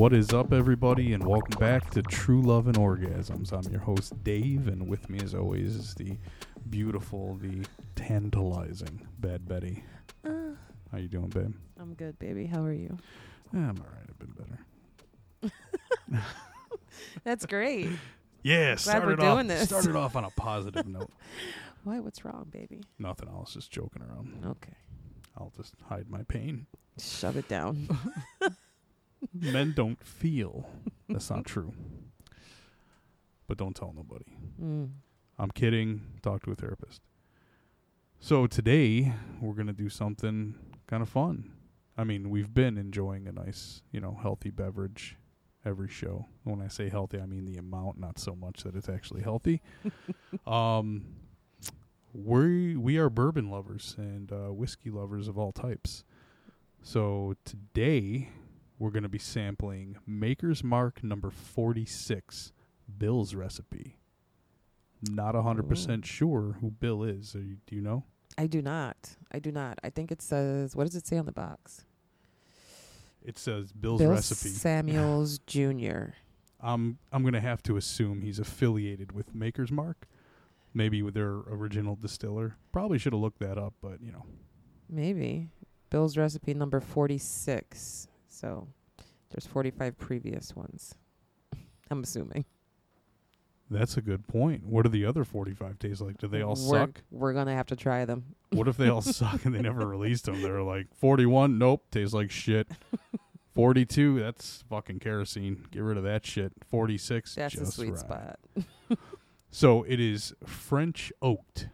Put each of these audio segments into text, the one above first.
What is up, everybody, and welcome back to True Love and Orgasms. I'm your host, Dave, and with me, as always, is the beautiful, the tantalizing Bad Betty. Uh, How you doing, babe? I'm good, baby. How are you? I'm all right. I've been better. That's great. Yeah, Glad we're started off, doing this. started off on a positive note. Why? What's wrong, baby? Nothing. I was just joking around. Okay. I'll just hide my pain. Shove it down. Men don't feel. That's not true. But don't tell nobody. mm. I'm kidding. Talk to a therapist. So today we're gonna do something kind of fun. I mean, we've been enjoying a nice, you know, healthy beverage every show. When I say healthy, I mean the amount, not so much that it's actually healthy. um, we we are bourbon lovers and uh, whiskey lovers of all types. So today we're gonna be sampling Maker's Mark number forty six, Bill's recipe. Not a hundred percent sure who Bill is. You, do you know? I do not. I do not. I think it says. What does it say on the box? It says Bill's Bill recipe. Samuels Jr. I'm I'm gonna have to assume he's affiliated with Maker's Mark, maybe with their original distiller. Probably should have looked that up, but you know, Maybe. Bill's recipe number 46. So there's 45 previous ones. I'm assuming. that's a good point. What do the other 45 taste like? Do they all we're, suck? We're going to have to try them. What if they all suck and they never released them? They're like 41, nope, tastes like shit. 42, that's fucking kerosene. Get rid of that shit. 46, That's just a sweet right. spot. So it is French oaked.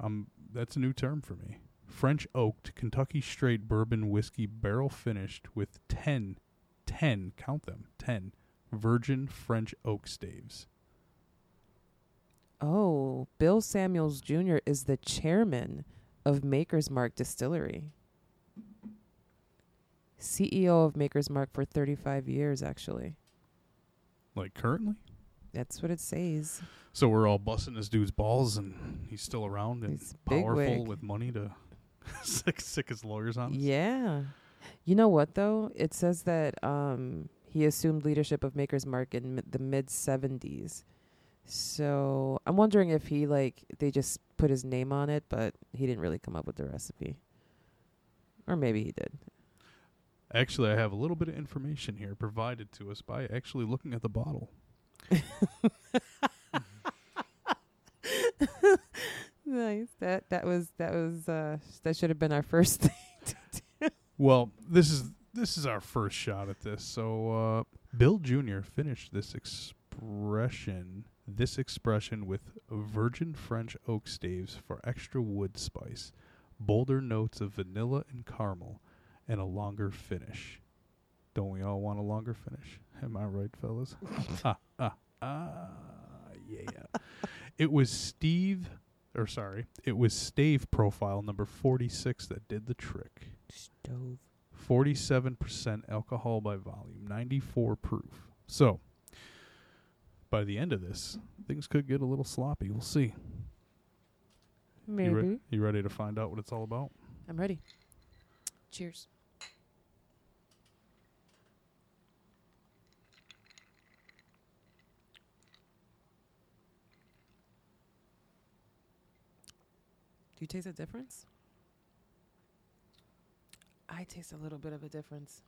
Um, that's a new term for me. French oaked Kentucky straight bourbon whiskey barrel finished with 10, 10, count them, 10 virgin French oak staves. Oh, Bill Samuels Jr. is the chairman of Maker's Mark Distillery. CEO of Maker's Mark for 35 years, actually. Like currently? That's what it says. So we're all busting this dude's balls and he's still around and He's powerful with money to sick, sick his lawyers on? Yeah. You know what, though? It says that um, he assumed leadership of Maker's Mark in mi- the mid 70s. So I'm wondering if he, like, they just put his name on it, but he didn't really come up with the recipe. Or maybe he did. Actually, I have a little bit of information here provided to us by actually looking at the bottle. Nice. That that was that was uh that should have been our first thing. Well, this is this is our first shot at this. So uh, Bill Jr. finished this expression this expression with virgin French oak staves for extra wood spice, bolder notes of vanilla and caramel, and a longer finish. Don't we all want a longer finish? Am I right, fellas? ah, ah, ah, yeah. it was Steve, or sorry, it was Stave profile number 46 that did the trick. Stove. 47% alcohol by volume, 94 proof. So, by the end of this, things could get a little sloppy. We'll see. Maybe. You, re- you ready to find out what it's all about? I'm ready. Cheers. You taste a difference? I taste a little bit of a difference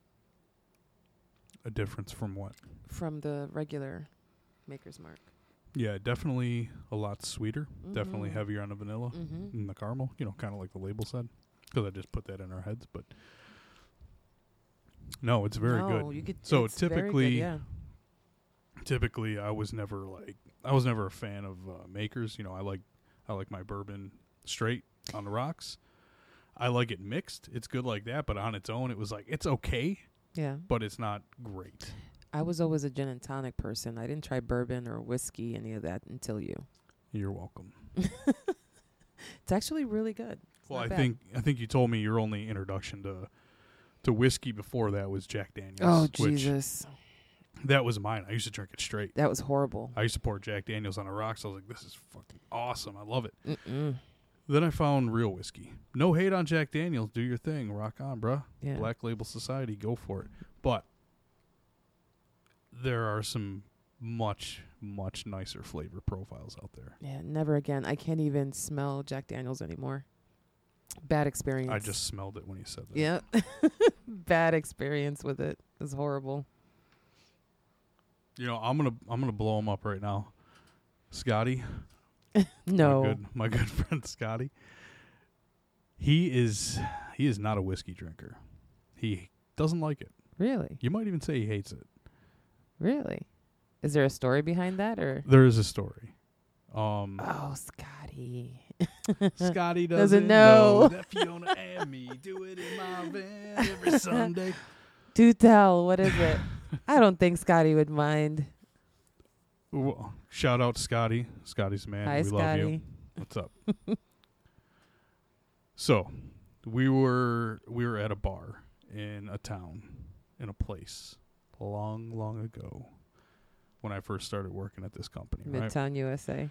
A difference from what? from the regular Maker's Mark. Yeah, definitely a lot sweeter. Definitely Mhm. heavier on the vanilla Mm-hmm. and the caramel. You know, kind of like the label said. Because I just put that in our heads, but no, it's very no, good. You could, So very good, typically- yeah. typically I was never like I was never a fan of uh, makers. You know, I like I like my bourbon straight on the rocks. I like it mixed. It's good like that, but on its own, it was like it's okay, Yeah. but it's not great. I was always a gin and tonic person. I didn't try bourbon or whiskey, any of that until you. You're welcome. It's actually really good. It's Well, I bad. think I think you told me your only introduction to to whiskey before that was Jack Daniels. Oh Jesus, that was mine. I used to drink it straight. that was horrible. I used to pour Jack Daniels on the rocks. I was like, this is fucking awesome. I love it. Mm-mm. Then I found real whiskey. No hate on Jack Daniels. Do your thing. Rock on, bruh. Yeah. Black Label Society, go for it. But there are some much, much nicer flavor profiles out there. Yeah, never again. I can't even smell Jack Daniels anymore. Bad experience. I just smelled it when you said that. Yeah. Bad experience with it. It was horrible. You know, I'm gonna I'm gonna blow him up right now. Scotty, No. my good my good friend Scotty. He is he is not a whiskey drinker. He doesn't like it. Really? You might even say he hates it. Really? Is there a story behind that or There is a story. Um, Oh, Scotty. Scotty doesn't, Doesn't know. know. that Fiona and me do it in my van every Sunday. Do tell, what is it? I don't think Scotty would mind. Shout out Scotty. Scotty's man. Hi, we love you. Scotty. What's up? so, we were we were at a bar in a town in a place long long ago when I first started working at this company, right? Midtown USA.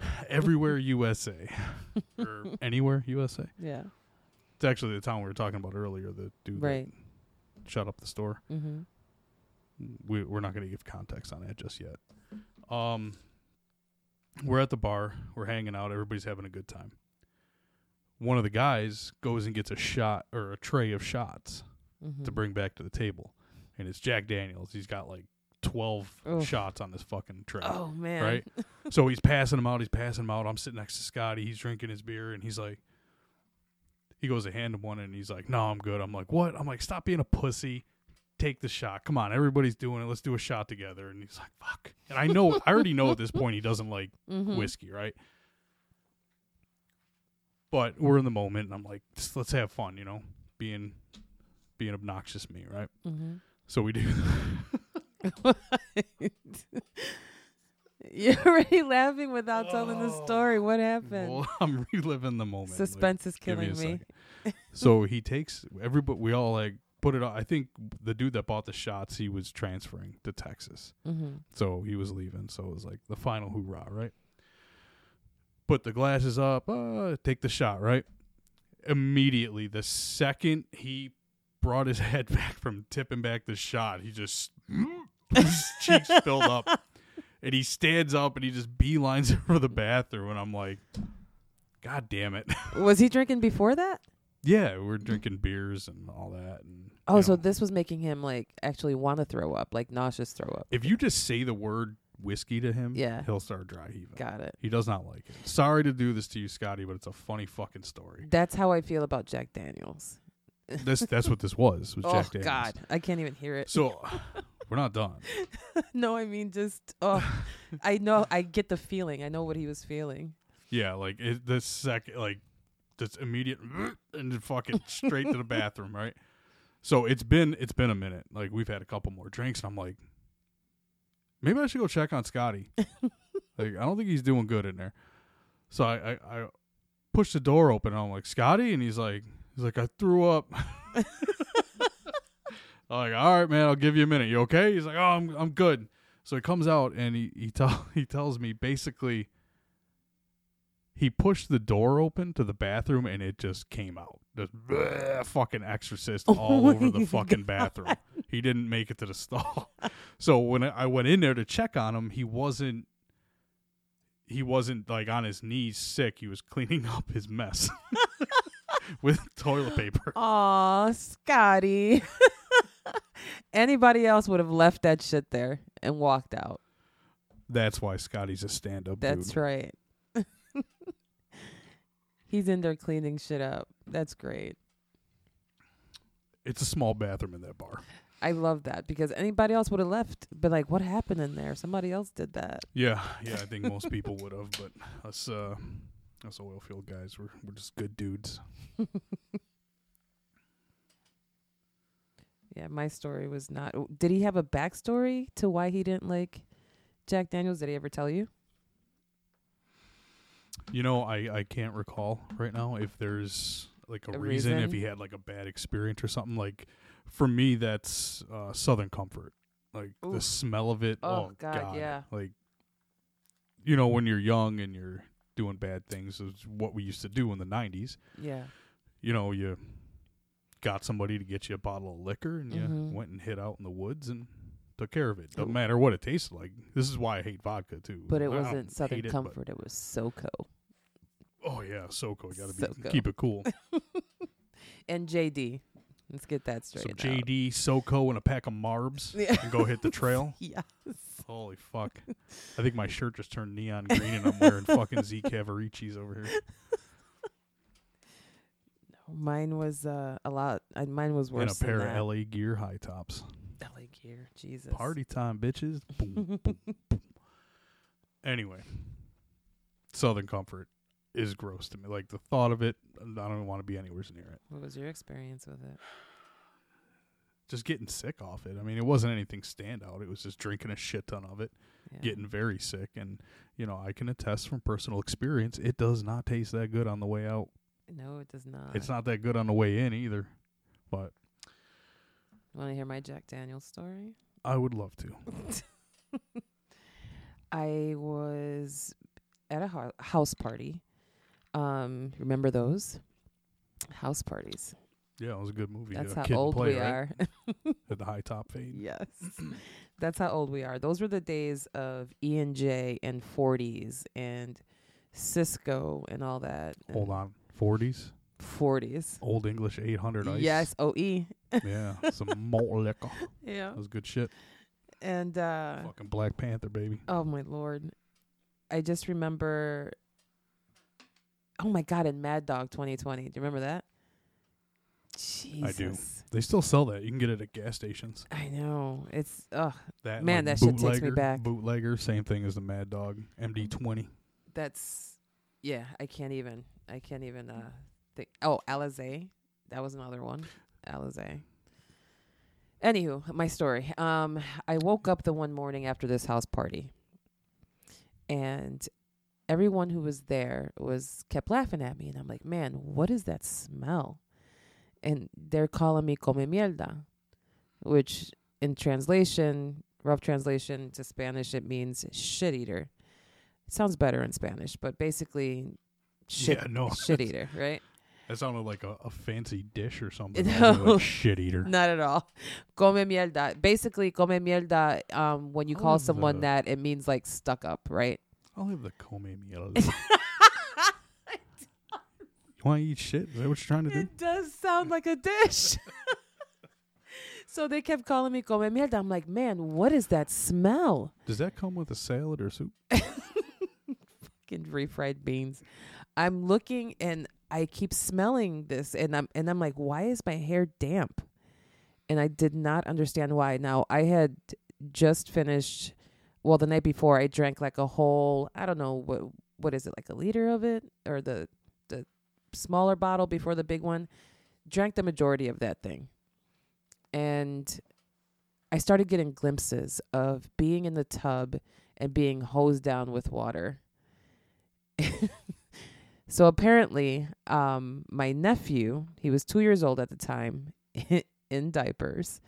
Everywhere USA or anywhere USA. Yeah. It's actually the town we were talking about earlier, the dude Right. that shut up the store. Mm-hmm. we, we're not going to give context on that just yet. Um, we're at the bar, we're hanging out, everybody's having a good time. One of the guys goes and gets a shot or a tray of shots Mm-hmm. to bring back to the table, and it's Jack Daniels. He's got like twelve Oof. shots on this fucking tray. Oh man. Right? so he's passing them out. He's passing them out. I'm sitting next to Scotty. He's drinking his beer, and he's like, he goes to hand him one, and he's like, "No, I'm good." I'm like, "What?" I'm like, "Stop being a pussy. Take the shot. Come on, everybody's doing it. Let's do a shot together." And he's like, "Fuck." And I know, I already know at this point he doesn't like Mm-hmm. whiskey, right? But we're in the moment, and I'm like, just let's have fun, you know, being being obnoxious me, right? Mm-hmm. So we do. You're already laughing without telling the story. Oh. What happened? well, I'm reliving the moment. like, Suspense is give me killing me. so he takes everybody. We all like put it. on. I think the dude that bought the shots, he was transferring to Texas, Mm-hmm. so he was leaving. So it was like the final hoorah, right? Put the glasses up. Uh, take the shot, right? Immediately, the second he brought his head back from tipping back the shot, he just his cheeks filled up, and he stands up and he just beelines for the bathroom, and I'm like, God damn it. Was he drinking before that? Yeah, we're drinking beers and all that. And Oh, you so know, this was making him like actually want to throw up, like nauseous throw up. if you just say the word whiskey to him, Yeah. he'll start dry heaving. Got it. He does not like it. Sorry to do this to you, Scotty, but it's a funny fucking story. That's how I feel about Jack Daniels. this that's what this was. Was oh Jack Daniels. God, I can't even hear it. So we're not done. no, I mean just oh, I know I get the feeling. I know what he was feeling. Yeah, like it, the second, like this immediate, and fucking straight to the bathroom, right? So it's been it's been a minute. Like we've had a couple more drinks, and I'm like, maybe I should go check on Scotty. like I don't think he's doing good in there. So I I, I push the door open, and I'm like, Scotty, and he's like, he's like, I threw up. I'm like, all right, man, I'll give you a minute. You okay? He's like, oh, I'm I'm good. So he comes out and he he tell he tells me basically he pushed the door open to the bathroom and it just came out. Just bleh, fucking exorcist Oh all over the fucking God. bathroom. He didn't make it to the stall. So when I went in there to check on him, he wasn't he wasn't like on his knees sick. He was cleaning up his mess with toilet paper. Aw, Scotty. Anybody else would have left that shit there and walked out. That's why Scotty's a stand-up That's dude. right. He's in there cleaning shit up. That's great. It's a small bathroom in that bar. I love that because anybody else would have left, but like, what happened in there? Somebody else did that. Yeah, yeah, I think most people would have, but us uh us oil field guys we're we're just good dudes. Yeah, my story was not. Did he have a backstory to why he didn't like Jack Daniels? Did he ever tell you? You know, I I can't recall right now if there's like a, A reason, if he had like a bad experience or something like for me that's uh southern comfort. Like the smell of it. Oh, Oh, God, yeah. Like you know when you're young and you're doing bad things is what we used to do in the 90s. Yeah. You know, you got somebody to get you a bottle of liquor and you Mhm. went and hid out in the woods and took care of it. Doesn't Ooh. matter what it tasted like. This is why I hate vodka too. But it I wasn't Southern hate it, Comfort. It was SoCo. Oh yeah, SoCo. You got to SoCo. keep it cool. And JD. Let's get that straight. JD, SoCo, and a pack of Marbs Yeah. and go hit the trail. Yes. Holy fuck! I think my shirt just turned neon green and I'm wearing fucking Z Cavariccis over here. No, Mine was uh, a lot. Uh, mine was worse. Than. And a pair of. LA Gear high tops. LA gear. Jesus. Party time, bitches. Boom, boom, boom. Anyway, Southern Comfort is gross to me. Like the thought of it, I don't want to be anywhere near it. What was your experience with it? Just getting sick off it. I mean, it wasn't anything standout. It was just drinking a shit ton of it, Yeah. getting very sick, and you know I can attest from personal experience, it does not taste that good on the way out. No, it does not. It's not that good on the way in either. But Want to hear my Jack Daniels story? I would love to. I was at a hou- house party. Um, remember those house parties? Yeah, it was a good movie. That's uh, how old Play, we right? are. At the high top fade. yes, that's how old we are. Those were the days of E and J and 40s and Cisco and all that. Hold on, forties, 40s. old English eight hundred ice. Yes, OE. yeah, some malt liquor. Yeah. That was good shit. And uh Fucking Black Panther, baby. Oh my lord. I just remember Oh my god, in Mad Dog 2020. Do you remember that? Jesus. I do. They still sell that. You can get it at gas stations. I know. It's ugh, That Man, like, that shit takes me back. Bootlegger, same thing as the Mad Dog MD twenty. that's yeah, I can't even I can't even uh think oh, Alizé. That was another one. Alizé. Anywho, my story. Um I woke up the one morning after this house party and everyone who was there was kept laughing at me and I'm like, "Man, what is that smell?" And they're calling me come mierda, which in translation, rough translation to Spanish it means shit eater. It sounds better in Spanish, but basically shit Yeah, no, shit eater, right? that sounded like a, a fancy dish or something. No. Like shit eater. Not at all. Come mierda. Basically, come mierda. Um, when you call love someone the- that, it means like stuck up, right? I'll have the come mierda. you want to eat shit? Is that what you're trying to do? It does sound like a dish. so they kept calling me come mierda. I'm like, man, what is that smell? Does that come with a salad or soup? Fucking refried beans. I'm looking and I keep smelling this, and I'm and I'm like, why is my hair damp? And I did not understand why. Now I had just finished. Well, the night before, I drank like a whole. I don't know what what is it like a liter of it or the the smaller bottle before the big one. Drank the majority of that thing, and I started getting glimpses of being in the tub and being hosed down with water. so apparently, um, my nephew, he was two years old at the time, in diapers,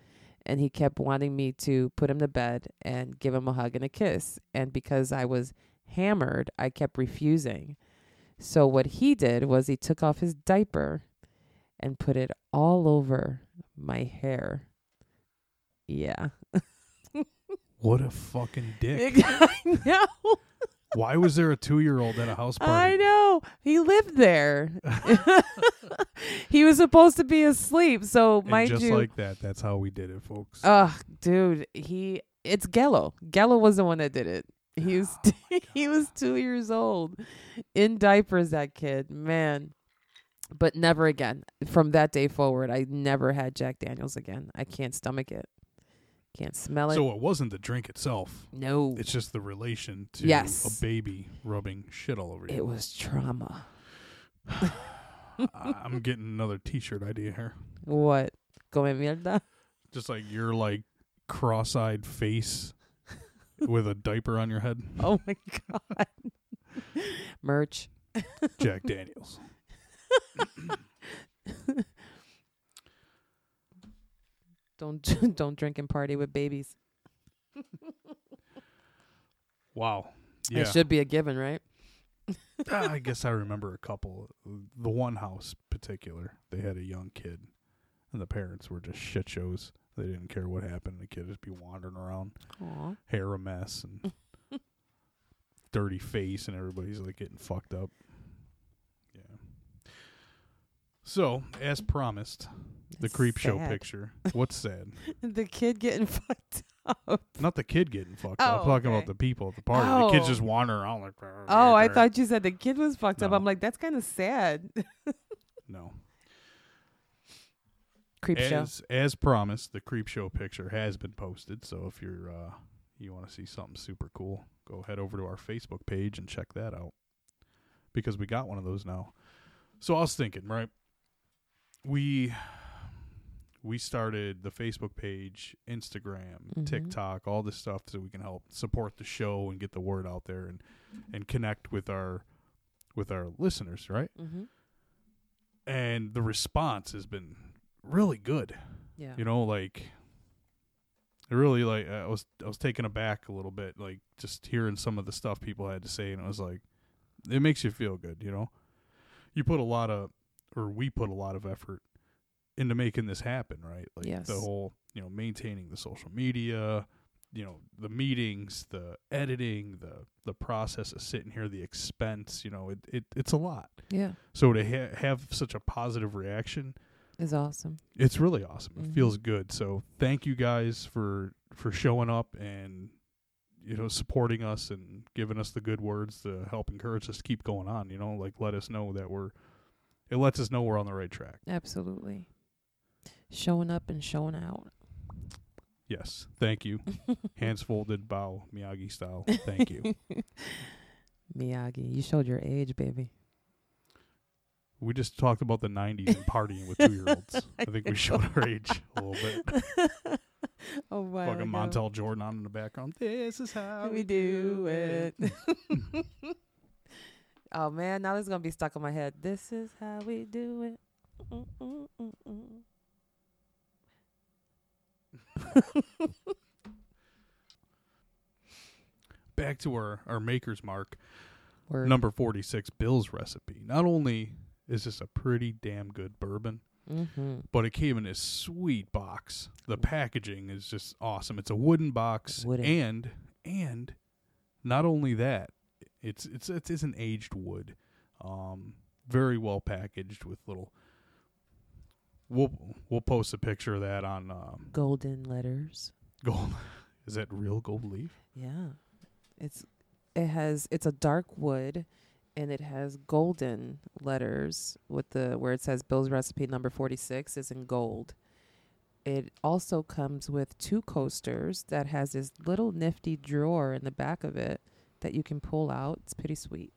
and he kept wanting me to put him to bed and give him a hug and a kiss. And because I was hammered, I kept refusing. So what he did was he took off his diaper and put it all over my hair. Yeah. What a fucking dick. I know. Why was there a two year old at a house party? I know. He lived there. he was supposed to be asleep. So, And mind just you. like that, that's how we did it, folks. Ugh, dude, he it's Gello. Gello was the one that did it. He was Oh he was two years old, in diapers. That kid, man. But never again. From that day forward, I never had Jack Daniels again. I can't stomach it. Can't smell it. so it wasn't the drink itself. no, It's just the relation to Yes. a baby rubbing shit all over you. it was trauma. I'm getting another T-shirt idea here. What? Come mierda. Just like your like cross-eyed face with a diaper on your head. Oh my god. Merch. Jack Daniels. Don't don't drink and party with babies. Wow. Yeah. It should be a given, right? Ah, I guess I remember a couple. The one house particular, they had a young kid, and the parents were just shit shows. They didn't care what happened. The kid would just be wandering around, Aw. hair a mess and dirty face, and everybody's like getting fucked up. Yeah. So, as promised, the It's creep show sad. picture. What's sad? the kid getting fucked up. Not the kid getting fucked up. I'm Oh, talking okay. about the people at the party. The kid's Oh. just wandering around like. Oh, I thought you said the kid was fucked up. No. I'm like, that's kind of sad. no. Creep show. as as promised, the creep show picture has been posted. So if you're uh, you want to see something super cool, go head over to our Facebook page and check that out because we got one of those now. So I was thinking, right? We we started the Facebook page, Instagram, Mhm. TikTok, all this stuff so we can help support the show and get the word out there and and connect with our with our listeners, right? Mm-hmm. And the response has been really good. Yeah. You know, like really like I was I was taken aback a little bit, like just hearing some of the stuff people had to say, and it was like it makes you feel good. You know, you put a lot of, or we put a lot of effort into making this happen, right? Like Yes. the whole, you know, maintaining the social media, you know, the meetings, the editing, the the process of sitting here, the expense. You know, it, it it's a lot. yeah. So to ha- have such a positive reaction Is awesome. it's really awesome. It Mhm. feels good. So thank you guys for for showing up and you know supporting us and giving us the good words to help encourage us to keep going on. You know, like let us know that we're it lets us know we're on the right track. Absolutely. Showing up and showing out. Yes, thank you. Hands folded, bow Miyagi style. Thank you. Miyagi, you showed your age, baby. we just talked about the '90s and partying with two year olds. I think we showed our age a little bit. oh wow. Fucking Montel Jordan on in the background. This is how we do it. oh man, now this is gonna be stuck in my head. This is how we do it. Mm-mm-mm-mm. Back to our our maker's mark. Word. number 46 Bill's recipe. Not only is this a pretty damn good bourbon, Mm-hmm. but it came in this sweet box. The packaging is just awesome. It's a wooden box Wooden. and and not only that, it's it's it is an aged wood. Um very well packaged with little We'll we'll post a picture of that on um, Golden letters. gold. Is that real gold leaf? Yeah. It's it has it's a dark wood and it has golden letters with the where it says Bill's recipe number 46 is in gold. It also comes with two coasters that has this little nifty drawer in the back of it that you can pull out. It's pretty sweet.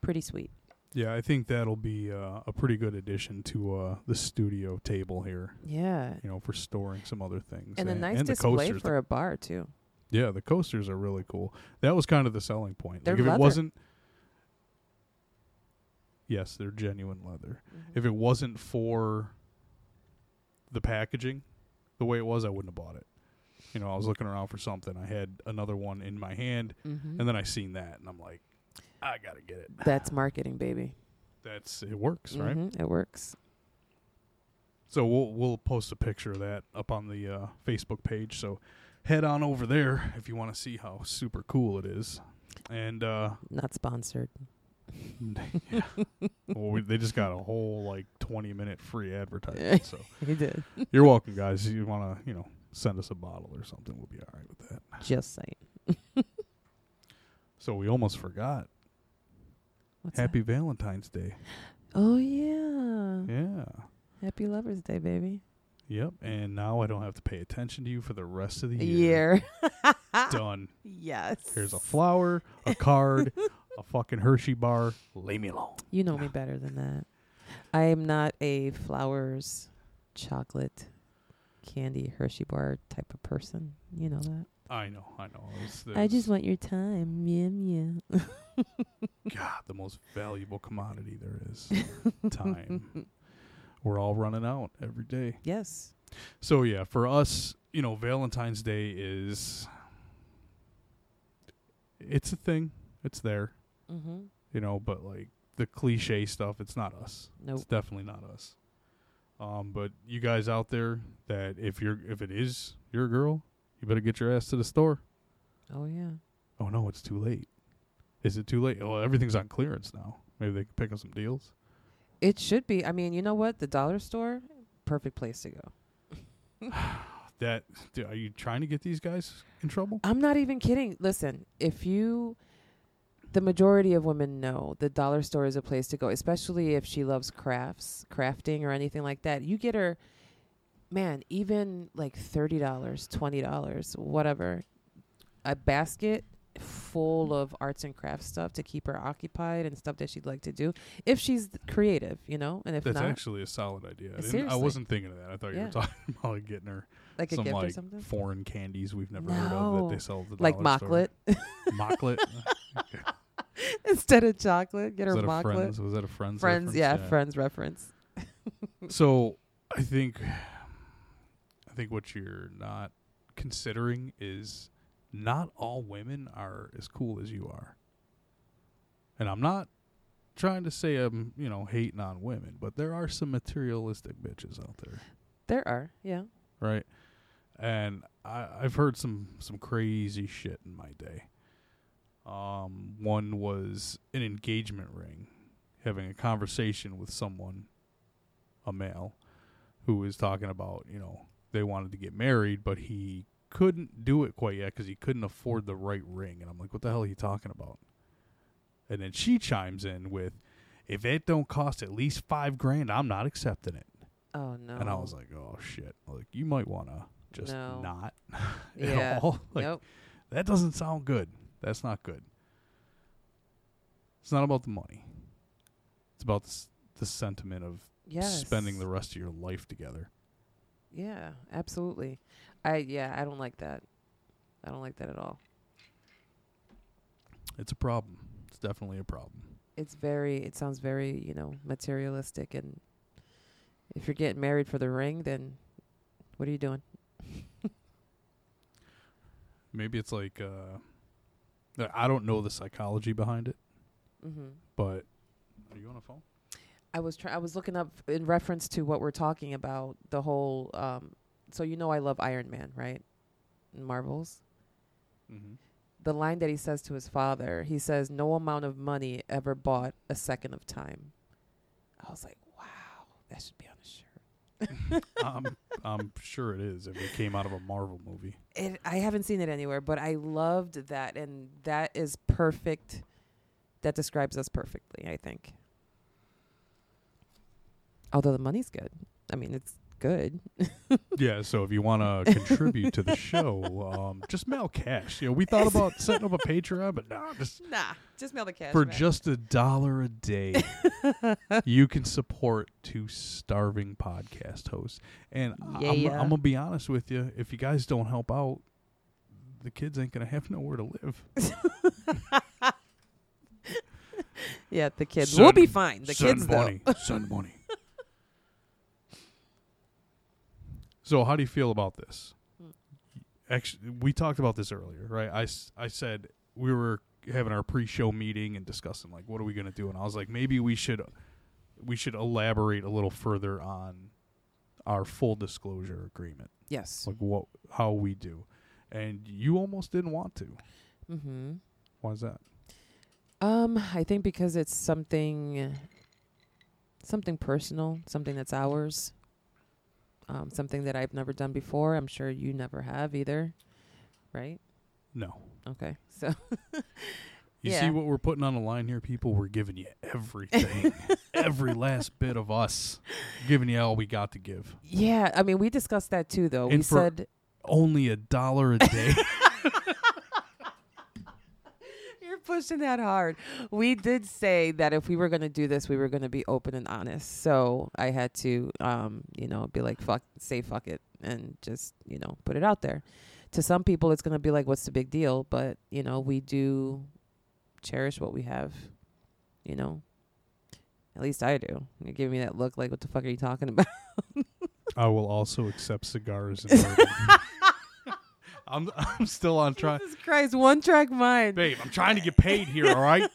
Pretty sweet. Yeah, I think that'll be uh, a pretty good addition to uh, the studio table here. Yeah. You know, for storing some other things And a nice and the display coasters. for a bar too. Yeah, the coasters are really cool. That was kind of the selling point. They're like if leather. it wasn't Yes, they're genuine leather. If it wasn't for the packaging, the way it was, I wouldn't have bought it. You know, I was looking around for something. I had another one in my hand, mm-hmm. and then I seen that, and I'm like, I gotta get it. That's marketing, baby. That's it works, right? Mhm, It works. So we'll we'll post a picture of that up on the uh, Facebook page. So head on over there if you want to see how super cool it is. And uh, Not sponsored. yeah, well, we, they just got a whole like 20 minute free advertisement. So He did. you're welcome, guys. If you want to you know send us a bottle or something? We'll be all right with that. Just saying. So we almost forgot. What's Happy Valentine's Day. Oh yeah. Yeah. Happy Lovers Day, baby. Yep. And now I don't have to pay attention to you for the rest of the year. Year. Done. yes. Here's a flower, a card, a fucking Hershey bar. Leave me alone. You know me better than that. I am not a flowers, chocolate, candy, Hershey bar type of person. You know that. I know, I know. It's, I just want your time. Yeah, yeah. God, the most valuable commodity there is. Time. We're all running out every day. yes. So yeah, for us, you know, Valentine's Day is it's a thing. It's there. Mm-hmm. you know, but like the cliche stuff, it's not us. Nope. It's definitely not us. Um, but you guys out there that if you're if it is your girl, you better get your ass to the store. Oh yeah. Oh no, it's too late. Is it too late? Well, everything's on clearance now. Maybe they can pick up some deals. It should be. I mean, you know what? The dollar store, perfect place to go. That d- are you trying to get these guys in trouble? I'm not even kidding. Listen, if you the majority of women know the dollar store is a place to go, especially if she loves crafts, crafting or anything like that. You get her man, even like $30, $20, whatever. A basket full of arts and crafts stuff to keep her occupied and stuff that she'd like to do if she's creative, you know? And if That's not, actually a solid idea. I, I wasn't thinking of that. I thought you Yeah. were talking about like getting her like a some like something. foreign candies we've never heard of that they sell at the Like mocklet. Mocklet. Instead of chocolate, get Was her mocklet. friends? Was that a friends? Friends, reference? yeah, friends reference. So I think think what you're not considering is not all women are as cool as you are. And I'm not trying to say I'm, you know, hating on women, but there are some materialistic bitches out there, There are, yeah. right? And I I've heard some some crazy shit in my day. Um one was an engagement ring having a conversation with someone a male who was talking about, you know, they wanted to get married, but he couldn't do it quite yet because he couldn't afford the right ring. And I'm like, what the hell are you talking about? And then she chimes in with, if it don't cost at least five grand, I'm not accepting it. Oh no. And I was like, oh shit, like you might want to just No. not Yeah. at all. Like nope. that doesn't sound good. That's not good. It's not about the money. It's about the, the sentiment of Yes. spending the rest of your life together. Yeah, absolutely. I yeah, I don't like that. I don't like that at all. It's a problem. It's definitely a problem. It's very it sounds very, you know, materialistic and if you're getting married for the ring, then what are you doing? Maybe it's like uh I don't know the psychology behind it, Mhm. but are you on a phone? I was try- I was looking up in reference to what we're talking about, the whole um so you know I love Iron Man, right? Marvels. Mm-hmm. The line that he says to his father, he says, "No amount of money ever bought a second of time." I was like, "Wow, that should be on a shirt." I'm I'm sure it is if it came out of a Marvel movie. It, I haven't seen it anywhere, but I loved that, and that is perfect. That describes us perfectly, I think. Although the money's good, I mean, it's good. Yeah, so if you want to contribute to the show, um, just mail cash. You know, we thought about setting up a Patreon, but nah, just Nah, just mail the cash. for just a dollar a day, you can support two starving podcast hosts. And I- I'm, Yeah. I'm gonna be honest with you: if you guys don't help out, the kids ain't gonna have nowhere to live. yeah, the kids. Send- we'll be fine. The Send kids, money. Send money. So, how do you feel about this? Hmm. Actually, we talked about this earlier, right? I, I said we were having our pre-show meeting and discussing like what are we going to do, and I was like maybe we should we should elaborate a little further on our full disclosure agreement, Yes. like what how we do. And you almost didn't want to. Mm-hmm. Why is that? Um, I think because it's something, something personal, something that's ours. Um, something that I've never done before. I'm sure you never have either, right? No. Okay, so You Yeah. see what we're putting on the line here, people? We're giving you everything, every last bit of us, giving you all we got to give. yeah, I mean, we discussed that too, though. we And for- said Only a dollar a day. you're pushing that hard. We did say that if we were going to do this, we were going to be open and honest. So I had to, um, you know, be like, fuck, say fuck it, and just, you know, put it out there. To some people, it's going to be like, what's the big deal? But you know, we do cherish what we have. You know, at least I do. You give me that look, like, what the fuck are you talking about? I will also accept cigars and. I'm I'm still on try. Jesus Christ, one track mind. Babe, I'm trying to get paid here, all right?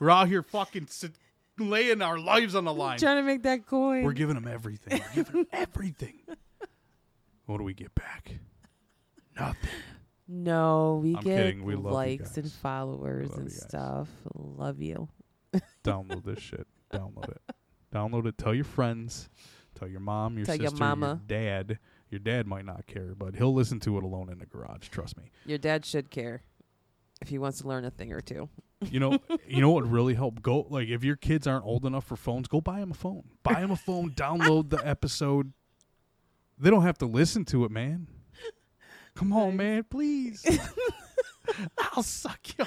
We're out here fucking sit, laying our lives on the line. Trying to make that coin. We're giving them everything. We're giving them everything. What do we get back? Nothing. no, we I'm get kidding. We love likes and followers and stuff. Love you. Download this shit. Download it. Download it. Tell your friends. Tell your mom, your Tell your sister, mama. your dad. Your dad might not care, but he'll listen to it alone in the garage. Trust me. Your dad should care if he wants to learn a thing or two. You know, you know what would really help? Go like if your kids aren't old enough for phones, go buy them a phone. Buy them a phone. download the episode. They don't have to listen to it, man. Come on, man, please. I'll suck you.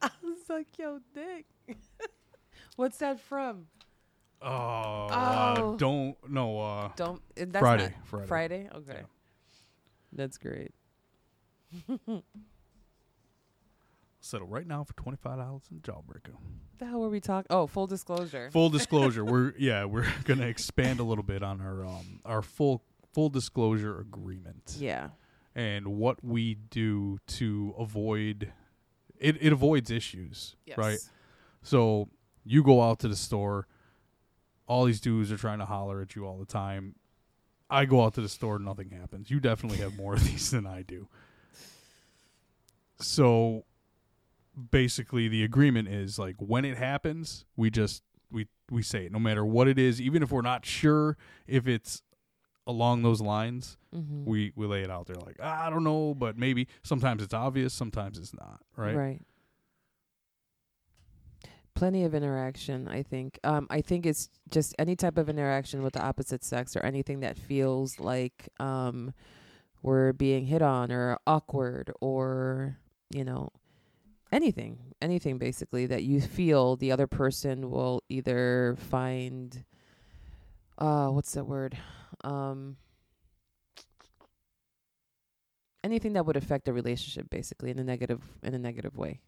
I'll suck your dick. What's that from? Oh, uh, Oh. don't no. Uh, Don't. uh, That's Friday, not- Friday. Friday. Okay. Yeah. That's great. Settle right now for twenty five dollars in Jawbreaker. The hell were we talking? Oh, full disclosure. Full disclosure, we're yeah we're gonna expand a little bit on our um our full full disclosure agreement yeah. and what we do to avoid it. It avoids issues, Yes. right? So you go out to the store, all these dudes are trying to holler at you all the time. I go out to the store, nothing happens. You definitely have more of these than I do. So basically the agreement is like when it happens, we just we we say it no matter what it is, even if we're not sure if it's along those lines, Mm-hmm. we we lay it out there like, "Ah, I don't know, but maybe sometimes it's obvious, sometimes it's not, right? Right. Plenty of interaction, I think. Um, I think it's just any type of interaction with the opposite sex or anything that feels like um, we're being hit on or awkward or, you know, anything, anything basically that you feel the other person will either find, uh, what's that word? Um, anything that would affect the relationship basically in a negative in a negative way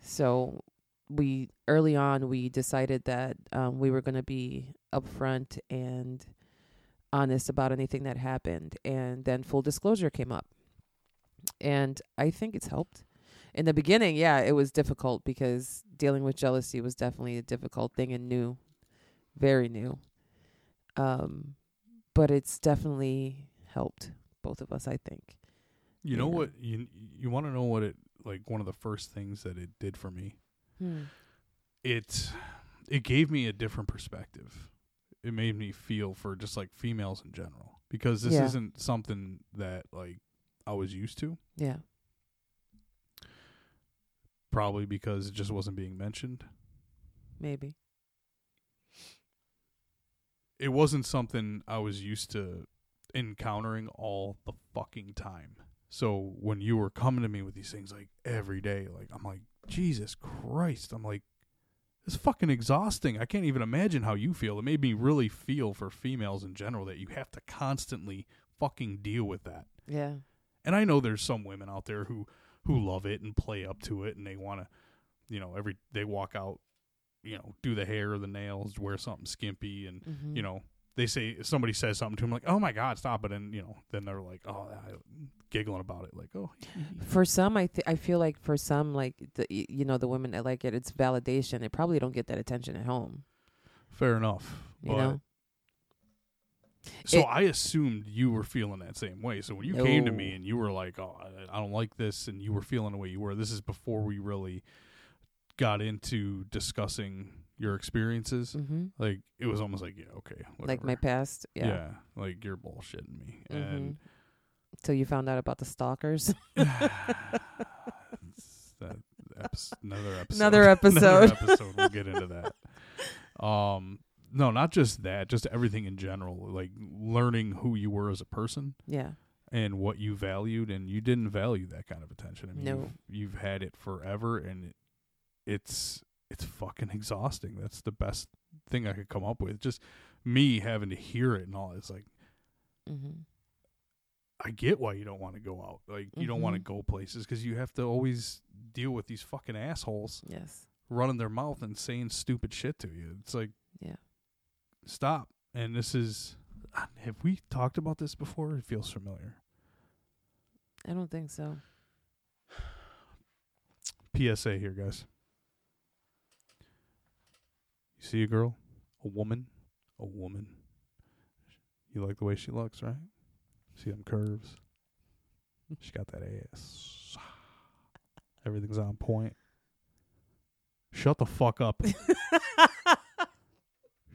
so we early on we decided that um, we were going to be upfront and honest about anything that happened and then full disclosure came up and i think it's helped in the beginning yeah it was difficult because dealing with jealousy was definitely a difficult thing and new very new um but it's definitely helped both of us i think You know Yeah. what you you want to know what it like one of the first things that it did for me. Hmm. It it gave me a different perspective. It made me feel for just like females in general because this Yeah. isn't something that like I was used to. yeah Probably because it just wasn't being mentioned. maybe It wasn't something I was used to encountering all the fucking time. So when you were coming to me with these things like every day, like I'm like, Jesus Christ. I'm like, it's fucking exhausting. I can't even imagine how you feel. It made me really feel for females in general that you have to constantly fucking deal with that. yeah And I know there's some women out there who who love it and play up to it and they want to, you know, every they walk out, you know, do the hair or the nails, wear something skimpy and mm-hmm. you know, they say somebody says something to them like, "Oh my God, stop it!" and you know, then they're like, "Oh," I, giggling about it, like, "Oh." for some i th- i feel like for some like the you know the women that like it it's validation they probably don't get that attention at home Fair enough. you but, know So It- I assumed you were feeling that same way. So when you came to me and you were like, "Oh, I, I don't like this," and you were feeling the way you were, this is before we really got into discussing your experiences. mm-hmm. Like it was almost like, "Yeah, okay, like my past yeah, yeah, like you're bullshitting me, hmm and till you found out about the stalkers that epi- another episode. Another episode. Another episode. We'll get into that. Um, no, not just that, just everything in general. Like learning who you were as a person yeah and what you valued, and you didn't value that kind of attention. I mean, No. you've, you've had it forever, and it, it's it's fucking exhausting. That's the best thing I could come up with. Just me having to hear it and all. It's like mm-hmm. I get why you don't want to go out. Like you don't want to mm-hmm. go places because you have to always deal with these fucking assholes yes running their mouth and saying stupid shit to you. It's like yeah stop. And this is ah, have we talked about this before? It feels familiar. i don't think so PSA here, guys. You see a girl, a woman, a woman. You like the way she looks, right? See them curves. She got that ass. Everything's on point. Shut the fuck up.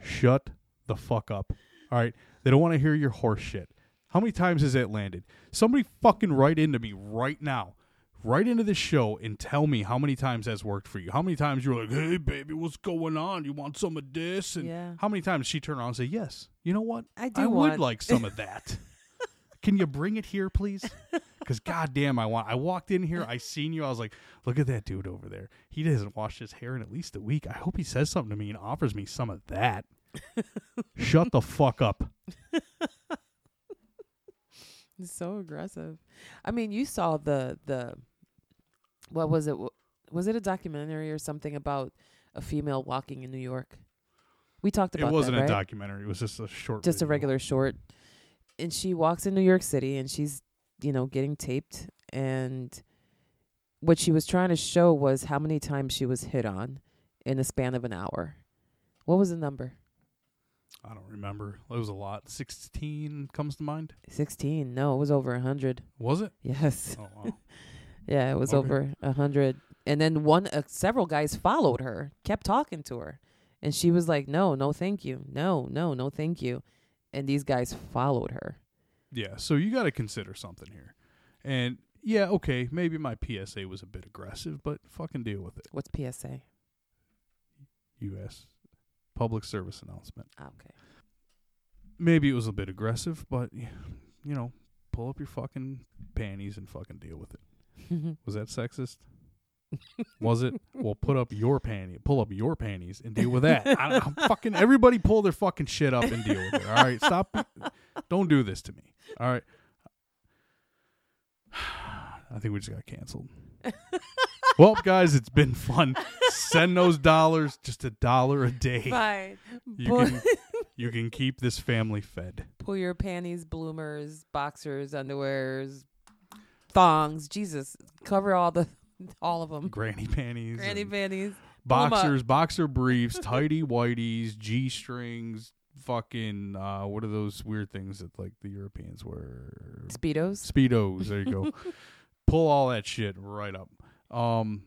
Shut the fuck up. All right. They don't want to hear your horse shit. How many times has that landed? Somebody fucking write into me right now. Right into the show and tell me how many times that's worked for you. How many times you're like, hey, baby, what's going on? You want some of this? And Yeah. how many times she turn around and say, yes, you know what? I do I want- would like some of that. Can you bring it here, please? Because goddamn, I want. I walked in here, I seen you. I was like, look at that dude over there. He doesn't wash his hair in at least a week. I hope he says something to me and offers me some of that. Shut the fuck up. It's so aggressive. I mean, you saw the the what was it? Was it a documentary or something about a female walking in New York? We talked about It It wasn't that, right? a documentary. It was just a short. just a regular short. And she walks in New York City and she's, you know, getting taped and what she was trying to show was how many times she was hit on in the span of an hour. What was the number? I don't remember. It was a lot. Sixteen comes to mind. 16. No, it was over a 100. Was it? Yes. Oh wow. Yeah, it was Okay. over a 100. And then one uh, several guys followed her, kept talking to her. And she was like, "No, no, thank you. No, no, no, thank you." And these guys followed her. Yeah, so you got to consider something here. And yeah, okay, maybe my PSA was a bit aggressive, but fucking deal with it. What's PSA? US public service announcement. Ah, Okay. Maybe it was a bit aggressive, but y- you know, pull up your fucking panties and fucking deal with it. Was that sexist? Was it? Well, put up your panty, pull up your panties and deal with that. I don't, fucking everybody pull their fucking shit up and deal with it. All right, stop. Don't do this to me. All right. I think we just got canceled. well, guys, it's been fun. Send those dollars, just a dollar a day. Fine. You Pull, can you can keep this family fed. pull your panties, bloomers, boxers, underwears, thongs. Jesus, cover all the all of them. Granny panties, Granny and panties. Pull 'em up. boxers, boxer briefs, tighty whities, g strings, fucking uh, what are those weird things that like the Europeans wear? Speedos. Speedos. There you go. Pull all that shit right up. Um,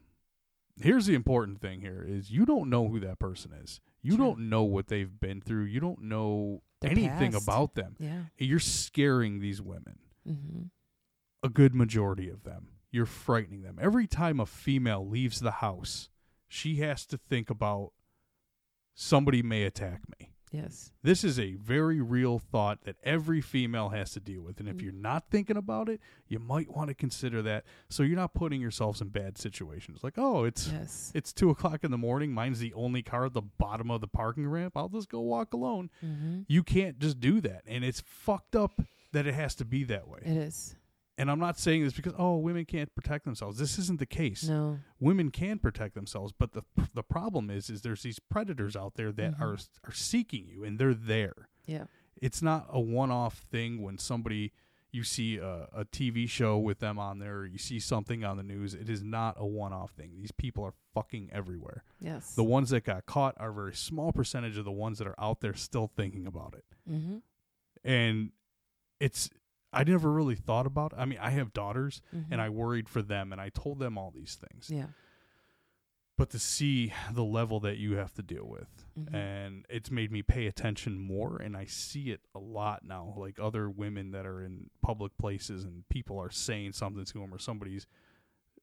here's the important thing: here is you don't know who that person is. You True. don't know what they've been through. You don't know Their anything past. about them. Yeah. You're scaring these women. Mm-hmm. a good majority of them. You're frightening them. Every time a female leaves the house, she has to think about somebody may attack me. Yes. This is a very real thought that every female has to deal with. And if Mm. you're not thinking about it, you might want to consider that so you're not putting yourselves in bad situations. Like, oh, it's Yes. it's two o'clock in the morning. Mine's the only car at the bottom of the parking ramp. I'll just go walk alone. Mm-hmm. You can't just do that. And it's fucked up that it has to be that way. It is. And I'm not saying this because oh, women can't protect themselves. This isn't the case. No. Women can protect themselves, but the the problem is is there's these predators out there that Mhm. are are seeking you and they're there. Yeah. It's not a one-off thing when somebody you see a, a TV show with them on there, or you see something on the news. It is not a one-off thing. These people are fucking everywhere. Yes. The ones that got caught are a very small percentage of the ones that are out there still thinking about it mm-hmm. and it's I never really thought about. I mean, I have daughters, Mm-hmm. and I worried for them, and I told them all these things. Yeah. But to see the level that you have to deal with, Mhm. and it's made me pay attention more, and I see it a lot now. Like other women that are in public places, and people are saying something to them, or somebody's,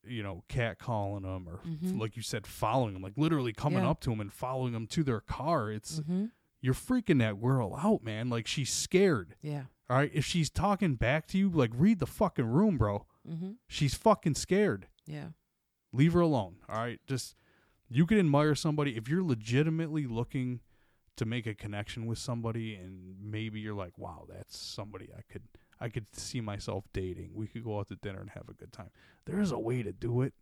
you know, cat calling them, or Mhm. like you said, following them, like literally coming Yeah. up to them and following them to their car. It's Mm-hmm. you're freaking that girl out, man. Like she's scared. Yeah. All right, if she's talking back to you, like read the fucking room, bro. Mm-hmm. She's fucking scared. Yeah. Leave her alone. All right, just you can admire somebody if you're legitimately looking to make a connection with somebody, and maybe you're like, wow, that's somebody I could I could see myself dating. We could go out to dinner and have a good time. There is a way to do it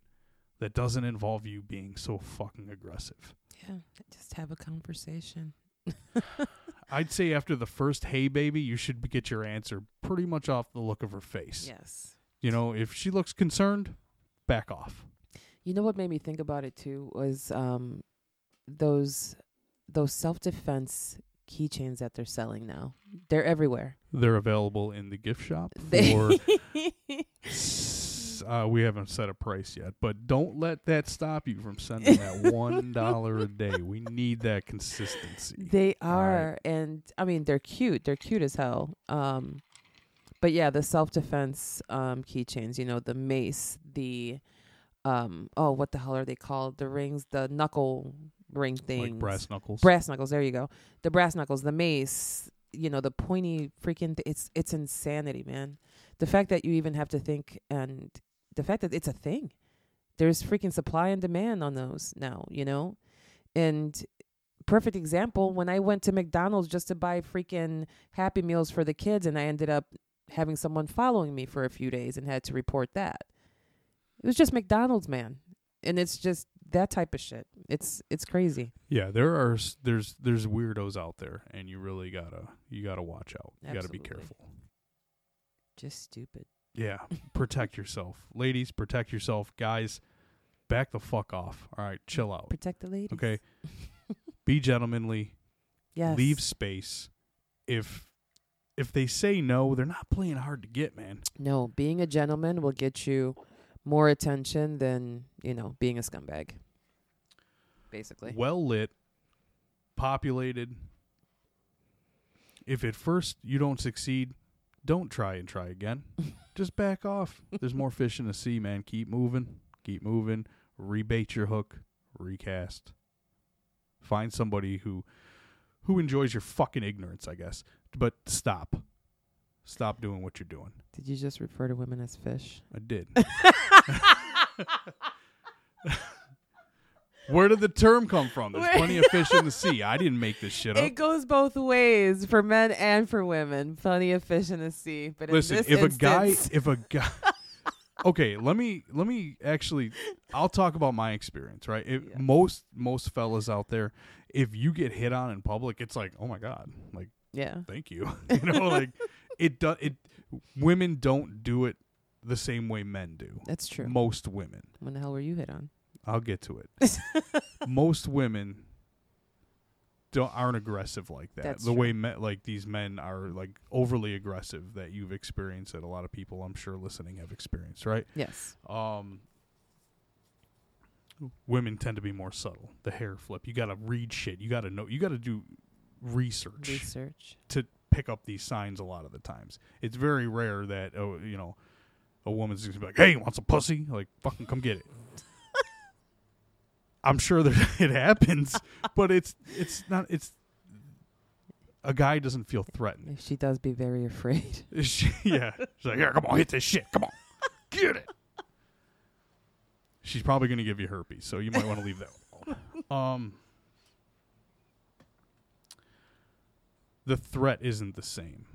that doesn't involve you being so fucking aggressive. Yeah. Just have a conversation. I'd say after the first "Hey, baby," you should get your answer pretty much off the look of her face. Yes. You know, if she looks concerned, back off. You know what made me think about it too was um those those self defense keychains that they're selling now. They're everywhere. They're available in the gift shop They- for. uh, we haven't set a price yet, but don't let that stop you from sending that one dollar a day. We need that consistency. They All right. are, and I mean they're cute. They're cute as hell. Um, but yeah, the self defense um keychains. You know, the mace, the um oh, what the hell are they called? The rings, the knuckle ring things, like brass knuckles. brass knuckles. There you go. The brass knuckles, the mace. You know, the pointy freaking. Th- it's it's insanity, man. The fact that you even have to think, and the fact that it's a thing. There's freaking supply and demand on those now. You know, and perfect example when I went to McDonald's just to buy freaking Happy Meals for the kids, and I ended up having someone following me for a few days and had to report that. It was just McDonald's, man, and it's just that type of shit. It's it's crazy. Yeah, there are there's there's weirdos out there, and you really gotta you gotta watch out. You gotta be careful. Just stupid. Yeah, protect yourself, ladies. Protect yourself, guys. Back the fuck off. All right, chill out. Protect the ladies. Okay, be gentlemanly. Yes. Leave space. If if they say no, they're not playing hard to get, man. No, being a gentleman will get you more attention than you know being a scumbag. Basically. Well lit, populated. If at first you don't succeed, don't try and try again. Just back off. There's more fish in the sea, man. Keep moving. Keep moving. Rebait your hook. Recast. Find somebody who who enjoys your fucking ignorance, I guess. But stop. Stop doing what you're doing. Did you just refer to women as fish? I did. Where did the term come from? There's plenty of fish in the sea. I didn't make this shit up. It goes both ways for men and for women. Plenty of fish in the sea, but Listen, if a guy, if a guy, okay, let me let me actually, I'll talk about my experience. Right, if Yeah. most most fellas out there, if you get hit on in public, it's like, oh my god, like yeah, thank you, you know, like it does. It women don't do it the same way men do. that's true. Most women. when the hell were you hit on? I'll get to it. Most women don't aren't aggressive like that. That's the way true. men, like these men are like overly aggressive that you've experienced that a lot of people I'm sure listening have experienced, right? Yes. Um women tend to be more subtle. The hair flip. You got to read shit. You got to know. You got to do research Research. to pick up these signs a lot of the times. It's very rare that oh, you know, a woman's just gonna be like, "Hey, want some pussy?" Like, fucking come get it. I'm sure that it happens, but it's it's not. It's a guy doesn't feel threatened. If she does, be very afraid. She, yeah, she's like, "Yeah, come on, hit this shit. Come on, get it." She's probably gonna give you herpes, so you might want to leave that alone. Um, the threat isn't the same,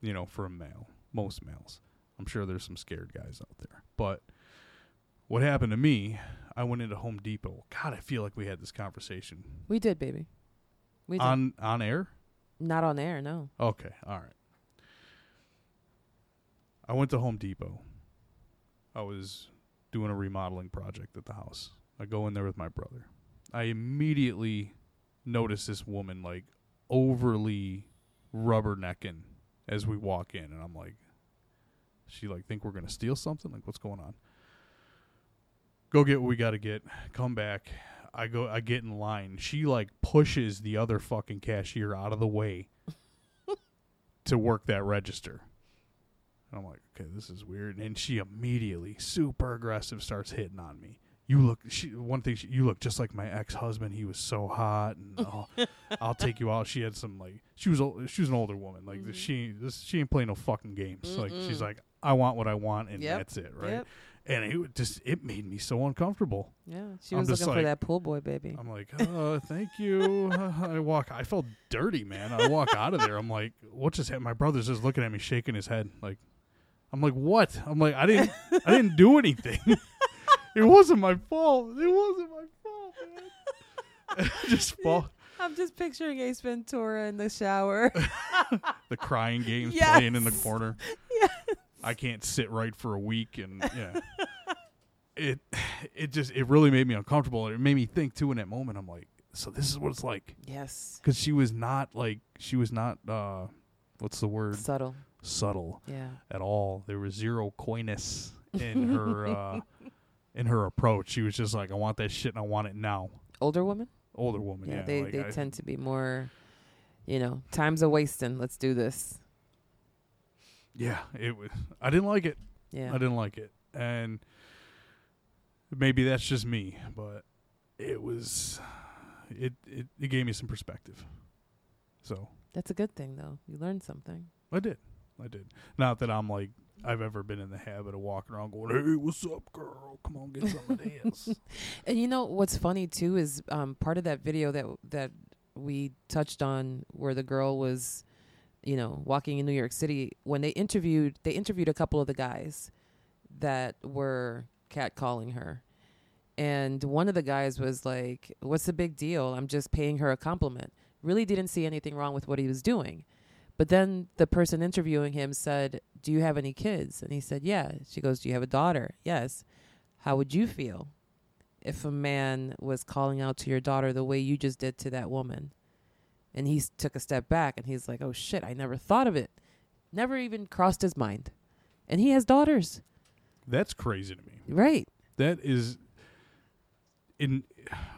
you know, for a male. Most males, I'm sure there's some scared guys out there, but what happened to me? I went into Home Depot. God, I feel like we had this conversation We did, baby. We did. on on air. Not on air, no. Okay, all right. I went to Home Depot. I was doing a remodeling project at the house. I go in there with my brother. I immediately notice this woman like overly rubbernecking as we walk in and I'm like she like think we're going to steal something? Like what's going on? Go get what we got to get. Come back. I go I get in line. She like pushes the other fucking cashier out of the way to work that register. And I'm like, okay, this is weird. And she immediately, super aggressive, starts hitting on me. You look. She, one thing. She, you look just like my ex husband. He was so hot, and oh, I'll take you out. She had some like. She was. ol- She was an older woman. Like Mhm. she. This. She ain't playing no fucking games. Like she's like, I want what I want, and Yep. that's it, right? Yep. And it just. It made me so uncomfortable. Yeah. She I'm was looking like- for that pool boy, baby. I'm like, uh, thank you. I walk. I felt dirty, man. I walk out of there. I'm like, what just happened? My brother's just looking at me, shaking his head. Like, I'm like, what? I'm like, I didn't, I didn't do anything. it wasn't my fault. It wasn't my fault, man. just fall. I'm just picturing Ace Ventura in the shower. The crying games Yes. playing in the corner. yes. I can't sit right for a week, and yeah. It it just it really made me uncomfortable. It made me think too in that moment. I'm like, so this is what it's like Yes. because she was not like she was not uh, what's the word Subtle. subtle Yeah. at all. There was zero coyness in her uh, in her approach. She was just like, I want that shit and I want it now. Older woman? Older woman, Yeah, yeah. they, like they I- tend to be more, you know, time's a wasting. Let's do this. Yeah, it was. I didn't like it. Yeah. I didn't like it, and maybe that's just me, but it was. It it, it gave me some perspective. So That's a good thing, though. You learned something. I did. I did. Not that I'm like I've ever been in the habit of walking around going, "Hey, what's up, girl? Come on, get some of this." And you know what's funny too is um, part of that video that that we touched on where the girl was, you know, walking in New York City when they interviewed they interviewed a couple of the guys that were catcalling her. And one of the guys was like, "What's the big deal? I'm just paying her a compliment." Really didn't see anything wrong with what he was doing. But then the person interviewing him said, "Do you have any kids?" And he said, "Yeah." She goes, "Do you have a daughter?" "Yes." How would you feel if a man was calling out to your daughter the way you just did to that woman? And he took a step back and he's like, "Oh shit, I never thought of it. Never even crossed his mind." And he has daughters. that's crazy to me. Right. That is in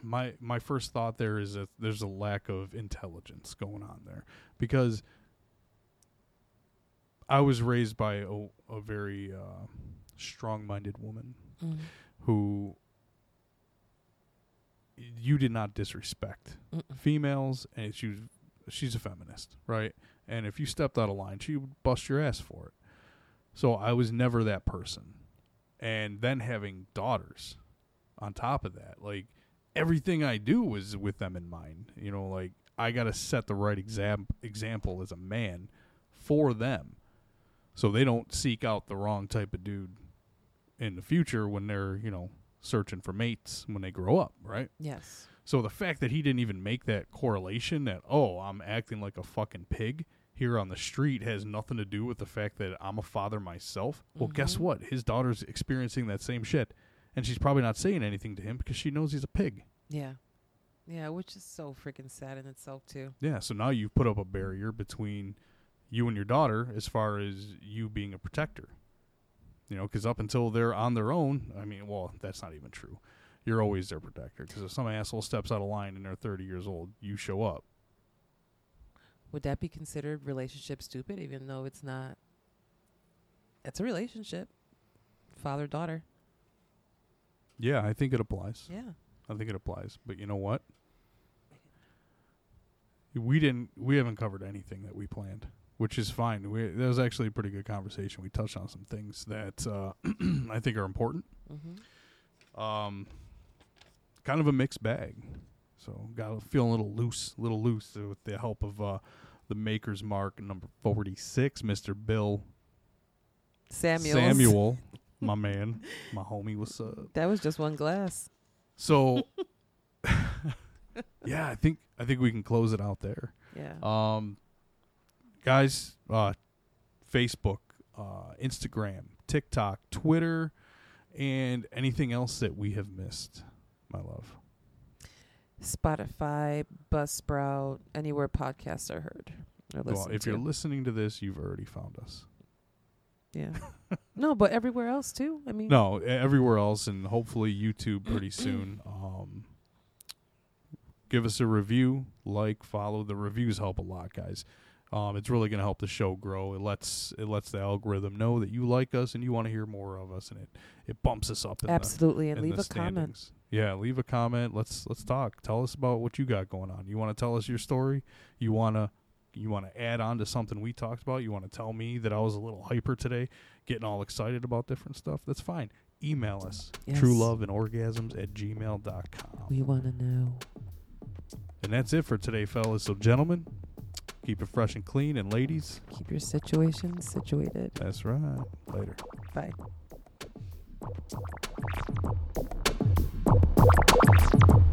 my my first thought there is that there's a lack of intelligence going on there because I was raised by a, a very uh, strong-minded woman Mm. who you did not disrespect Mm-mm. females and she was she's a feminist right? And if you stepped out of line she would bust your ass for it. So i was never that person. And then having daughters on top of that like everything i do was with them in mind. You know like i got to set the right exam- example as a man for them. So they don't seek out the wrong type of dude in the future when they're you know searching for mates when they grow up right Yes. so the fact that he didn't even make that correlation that oh I'm acting like a fucking pig here on the street has nothing to do with the fact that I'm a father myself. Well, guess Mhm. what? His daughter's experiencing that same shit, and she's probably not saying anything to him because she knows he's a pig. Yeah. Yeah, which is so freaking sad in itself too. Yeah. So now you've put up a barrier between you and your daughter as far as you being a protector. You know, because up until they're on their own, I mean, well, that's not even true. You're always their protector. Because if some asshole steps out of line and they're 30 years old, you show up. Would that be considered relationship stupid even though it's not It's a relationship. Father daughter. Yeah, I think it applies. Yeah. I think it applies. But you know what? We didn't. We haven't covered anything that we planned, which is fine. We, that was actually a pretty good conversation. We touched on some things that uh, I think are important. Mhm. Um, kind of a mixed bag. So got a feeling a little loose, a little loose with the help of uh, the Maker's Mark number forty six, Mister Bill Samuel. Samuel, my man, my homie. What's up? That was just one glass. So, yeah, I think I think we can close it out there. Yeah. Um, guys, uh, Facebook, uh, Instagram, TikTok, Twitter, and anything else that we have missed, my love. Spotify, Buzzsprout, anywhere podcasts are heard Well, if to. you're listening to this, you've already found us. yeah. no, but everywhere else too. I mean, No, everywhere else, and hopefully YouTube pretty soon. Um, give us a review, like, follow. The reviews help a lot, guys. Um, it's really going to help the show grow. It lets it lets the algorithm know that you like us and you want to hear more of us, and it it bumps us up. In absolutely, the, and leave a comment. Yeah, leave a comment. Let's let's talk. Tell us about what you got going on. You want to tell us your story? You want to you want to add on to something we talked about? You want to tell me that I was a little hyper today, getting all excited about different stuff? That's fine. Email us Yes. true love and orgasms at gmail.com. We want to know. And that's it for today, fellas. So, gentlemen, Keep it fresh and clean. And ladies, keep your situation situated. That's right. Later. Bye. Thank you.